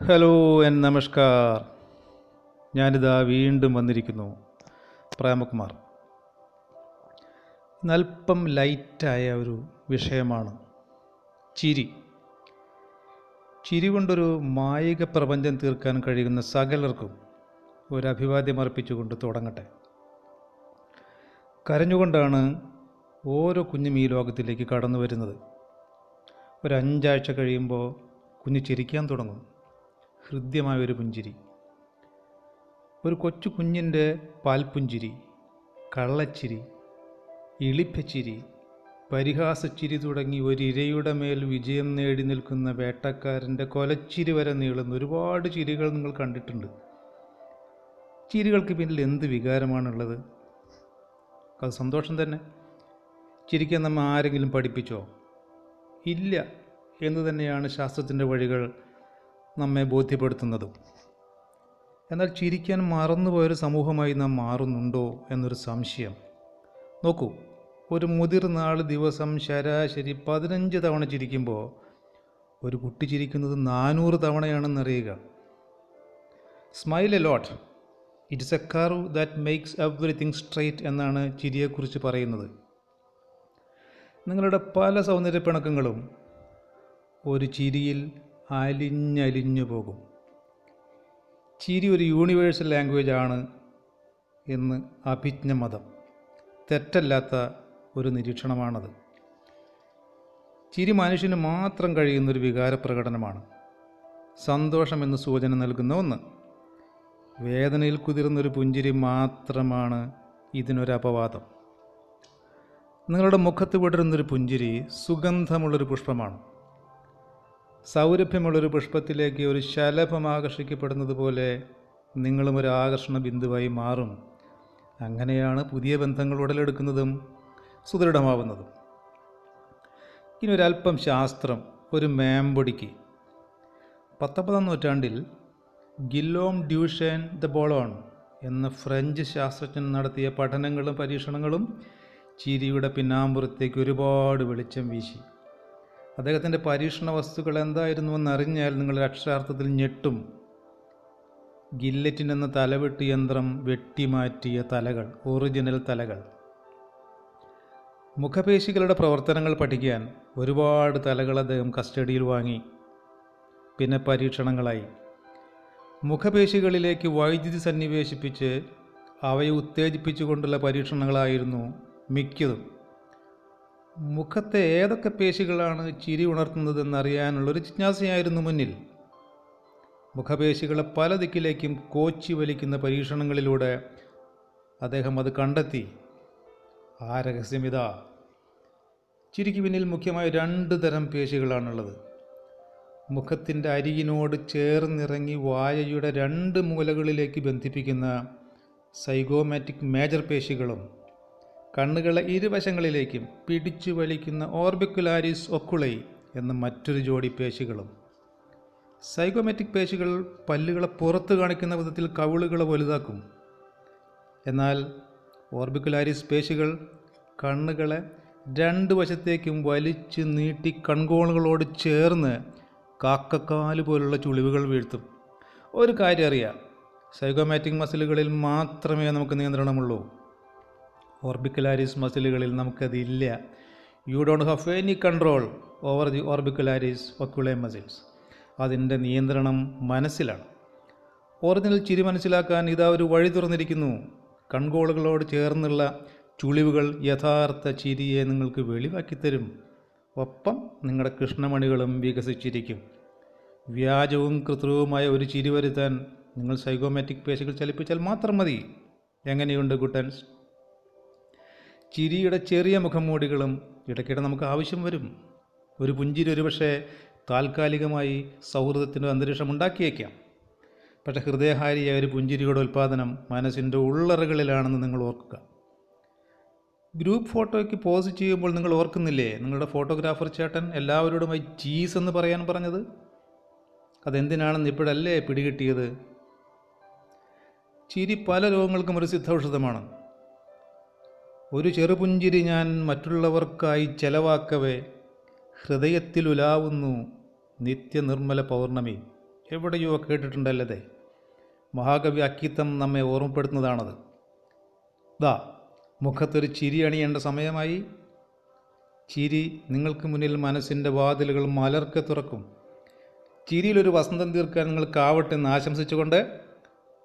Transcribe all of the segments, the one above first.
Hello N നമസ്കാർ. ഞാനിതാ വീണ്ടും വന്നിരിക്കുന്നു. പ്രേമകുമാർ. നൽപ്പം ലൈറ്റായ ഒരു വിഷയമാണ്. ചിരി. ചിരി കൊണ്ടൊരു മായിക പ്രപഞ്ചം തീർക്കാൻ കഴിയുന്ന സകലർക്കും ഒരു അഭിവാദ്യം അർപ്പിച്ചുകൊണ്ട് തുടങ്ങട്ടെ. കരഞ്ഞുകൊണ്ടാണ് ഓരോ കുഞ്ഞും ഈ ലോകത്തിലേക്ക് കടന്നു വരുന്നത് ഒരു അഞ്ചാഴ്ച കഴിയുമ്പോൾ കുഞ്ഞ് ചിരിക്കാൻ തുടങ്ങും. ഹൃദ്യമായ ഒരു പുഞ്ചിരി. ഒരു കൊച്ചു കുഞ്ഞിന്റെ പാൽപുഞ്ചിരി കള്ളച്ചിരി ഇളിപ്പച്ചിരി പരിഹാസച്ചിരി തുടങ്ങി ഒരിരയുടെ മേൽ വിജയം നേടി നിൽക്കുന്ന വേട്ടക്കാരന്റെ കൊലച്ചിരി വരെ നീളുന്ന ഒരുപാട് ചിരികൾ നിങ്ങൾ കണ്ടിട്ടുണ്ട്. ചിരികൾക്ക് പിന്നിൽ എന്ത് വികാരമാണുള്ളത്? അത് സന്തോഷം തന്നെ. ചിരിക്കാൻ നമ്മൾ ആരെങ്കിലും പഠിപ്പിച്ചോ? ഇല്ല എന്ന് തന്നെയാണ് ശാസ്ത്രത്തിന്റെ വഴികൾ നമ്മെ ബോധ്യപ്പെടുത്തുന്നതും. എന്നാൽ ചിരിക്കാൻ മറന്നുപോയൊരു സമൂഹമായി നാം മാറുന്നുണ്ടോ എന്നൊരു സംശയം. നോക്കൂ ഒരു മുതിർന്ന ആൾ ദിവസം ശരാശരി പതിനഞ്ച് തവണ ചിരിക്കുമ്പോൾ ഒരു കുട്ടി ചിരിക്കുന്നത് നാനൂറ് തവണയാണെന്നറിയുക smile a lot it's a curve that makes everything straight എന്നാണ് ചിരിയെക്കുറിച്ച് പറയുന്നത്. നിങ്ങളുടെ പല സൗന്ദര്യപ്പിണക്കങ്ങളും ഒരു ചിരിയിൽ അലിഞ്ഞലിഞ്ഞു പോകും. ചിരി ഒരു യൂണിവേഴ്സൽ ലാംഗ്വേജ് ആണ് എന്ന് അഭിജ്ഞ മതം. തെറ്റല്ലാത്ത ഒരു നിരീക്ഷണമാണത്. ചിരി മനുഷ്യന് മാത്രം കഴിയുന്നൊരു വികാരപ്രകടനമാണ്. സന്തോഷം സന്തോഷമെന്ന് സൂചന നൽകുന്ന ഒന്ന്. വേദനയിൽ കുതിർന്നൊരു പുഞ്ചിരി മാത്രമാണ് ഇതിനൊരു അപവാദം നിങ്ങളുടെ മുഖത്ത് വിടരുന്നൊരു പുഞ്ചിരി സുഗന്ധമുള്ളൊരു പുഷ്പമാണ്. സൗരഭ്യമുള്ളൊരു പുഷ്പത്തിലേക്ക് ഒരു ശലഭം ആകർഷിക്കപ്പെടുന്നത് പോലെ നിങ്ങളും ഒരു ആകർഷണ ബിന്ദുവായി മാറും. അങ്ങനെയാണ് പുതിയ ബന്ധങ്ങൾ ഉടലെടുക്കുന്നതും സുദൃഢമാവുന്നതും. ഇനി ഒരല്പം ശാസ്ത്രം ഒരു മേമ്പൊടിക്ക്. പത്തൊമ്പതാം നൂറ്റാണ്ടിൽ ഗില്ലോം ഡ്യൂഷൻ ദ ബോളോൺ എന്ന ഫ്രഞ്ച് ശാസ്ത്രജ്ഞൻ നടത്തിയ പഠനങ്ങളും പരീക്ഷണങ്ങളും ചിരിയുടെ പിന്നാമ്പുറത്തേക്ക് ഒരുപാട് വെളിച്ചം വീശി. അദ്ദേഹത്തിന്റെ പരീക്ഷണ വസ്തുക്കൾ എന്തായിരുന്നുവെന്ന് അറിഞ്ഞാൽ നിങ്ങൾ അക്ഷരാർത്ഥത്തിൽ ഞെട്ടും. ഗില്ലറ്റിൻ എന്ന തലവെട്ട് യന്ത്രം വെട്ടിമാറ്റിയ തലകൾ ഒറിജിനൽ തലകൾ. മുഖപേശികളുടെ പ്രവർത്തനങ്ങൾ പഠിക്കാൻ ഒരുപാട് തലകൾ അദ്ദേഹം കസ്റ്റഡിയിൽ വാങ്ങി. പിന്നെ പരീക്ഷണങ്ങളായി. മുഖപേശികളിലേക്ക് വൈദ്യുതി സന്നിവേശിപ്പിച്ച് അവയെ ഉത്തേജിപ്പിച്ചുകൊണ്ടുള്ള പരീക്ഷണങ്ങളായിരുന്നു മിക്കതും. മുഖത്തെ ഏതൊക്കെ പേശികളാണ് ചിരി ഉണർത്തുന്നതെന്നറിയാനുള്ളൊരു ജിജ്ഞാസയായിരുന്നു മുന്നിൽ. മുഖപേശികളെ പല ദിക്കിലേക്കും കോച്ചി വലിക്കുന്ന പരീക്ഷണങ്ങളിലൂടെ അദ്ദേഹം അത് കണ്ടെത്തി. ആ രഹസ്യമിതാ ചിരിക്ക് പിന്നിൽ മുഖ്യമായ രണ്ട് തരം പേശികളാണുള്ളത്. മുഖത്തിന്റെ അരികിനോട് ചേർന്നിറങ്ങി വായയുടെ രണ്ട് മൂലകളിലേക്ക് ബന്ധിപ്പിക്കുന്ന സൈഗോമാറ്റിക് മേജർ പേശികളും കണ്ണുകളെ ഇരുവശങ്ങളിലേക്കും പിടിച്ചു വലിക്കുന്ന ഓർബിക്കുലാരിസ് ഒക്കുളൈ എന്ന മറ്റൊരു ജോഡി പേശികളും. സൈക്കോമെറ്റിക് പേശികൾ പല്ലുകളെ പുറത്ത് കാണിക്കുന്ന വിധത്തിൽ കവിളുകളെ വലുതാക്കും. എന്നാൽ ഓർബിക്കുലാരിസ് പേശികൾ കണ്ണുകളെ രണ്ട് വശത്തേക്കും വലിച്ച് നീട്ടി കൺകോണുകളോട് ചേർന്ന് കാക്കക്കാൽ പോലുള്ള ചുളിവുകൾ വീഴ്ത്തും. ഒരു കാര്യം അറിയാം സൈക്കോമാറ്റിക് മസിലുകളിൽ മാത്രമേ നമുക്ക് നിയന്ത്രണമുള്ളൂ. ഓർബിക്കുലാരിസ് മസിലുകളിൽ നമുക്കതില്ല. You don't have any control over the orbicularis oculi muscles അതിന്റെ നിയന്ത്രണം മനസ്സിലാണ്. ഒറിജിനൽ ചിരി മനസ്സിലാക്കാൻ ഇതാ ഒരു വഴി തുറന്നിരിക്കുന്നു. കൺകോളുകളോട് ചേർന്നുള്ള ചുളിവുകൾ യഥാർത്ഥ ചിരിയെ നിങ്ങൾക്ക് വെളിവാക്കി തരും ഒപ്പം നിങ്ങളുടെ കൃഷ്ണമണികളും വികസിച്ചിരിക്കും. വ്യാജവും കൃത്രിവുമായ ഒരു ചിരി വരുത്താൻ നിങ്ങൾ സൈഗോമാറ്റിക് പേശികൾ ചലിപ്പിച്ചാൽ മാത്രം മതി. എങ്ങനെയുണ്ട് ഗുട്ടൻസ്? ചിരിയുടെ ചെറിയ മുഖംമൂടികളും ഇടയ്ക്കിടെ നമുക്ക് ആവശ്യം വരും. ഒരു പുഞ്ചിരി ഒരുപക്ഷെ താൽക്കാലികമായി സൗഹൃദത്തിന്റെ അന്തരീക്ഷം ഉണ്ടാക്കിയേക്കാം. പക്ഷേ ഹൃദയഹാരിയായ ഒരു പുഞ്ചിരിയുടെ ഉൽപ്പാദനം മനസ്സിന്റെ ഉള്ളറകളിലാണെന്ന് നിങ്ങൾ ഓർക്കുക. ഗ്രൂപ്പ് ഫോട്ടോയ്ക്ക് പോസ് ചെയ്യുമ്പോൾ നിങ്ങൾ ഓർക്കുന്നില്ലേ? നിങ്ങളുടെ ഫോട്ടോഗ്രാഫർ ചേട്ടൻ എല്ലാവരോടുമായി ചീസ് എന്ന് പറയാൻ പറഞ്ഞത്? അതെന്തിനാണെന്ന് ഇപ്പോഴല്ലേ പിടികിട്ടിയത്? ചിരി പല രോഗങ്ങൾക്കും ഒരു സിദ്ധൌഷധമാണ്. ഒരു ചെറുപുഞ്ചിരി ഞാൻ മറ്റുള്ളവർക്കായി ചെലവാക്കവേ ഹൃദയത്തിലുലാവുന്നു നിത്യനിർമ്മല പൗർണമി. എവിടെയോ കേട്ടിട്ടുണ്ടല്ലതേ. മഹാകവി അക്കിത്തം നമ്മെ ഓർമ്മപ്പെടുത്തുന്നതാണത്. ദാ മുഖത്തൊരു ചിരി അണിയേണ്ട സമയമായി. ചിരി നിങ്ങൾക്ക് മുന്നിൽ മനസ്സിന്റെ വാതിലുകൾ മലർക്കെ തുറക്കും. ചിരിയിലൊരു വസന്തം തീർക്കാൻ നിങ്ങൾക്കാവട്ടെ എന്ന് ആശംസിച്ചുകൊണ്ട്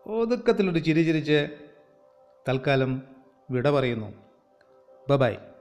ഒതുക്കത്തിലൊരു ചിരി ചിരിച്ച് തൽക്കാലം വിട പറയുന്നു. Bye bye.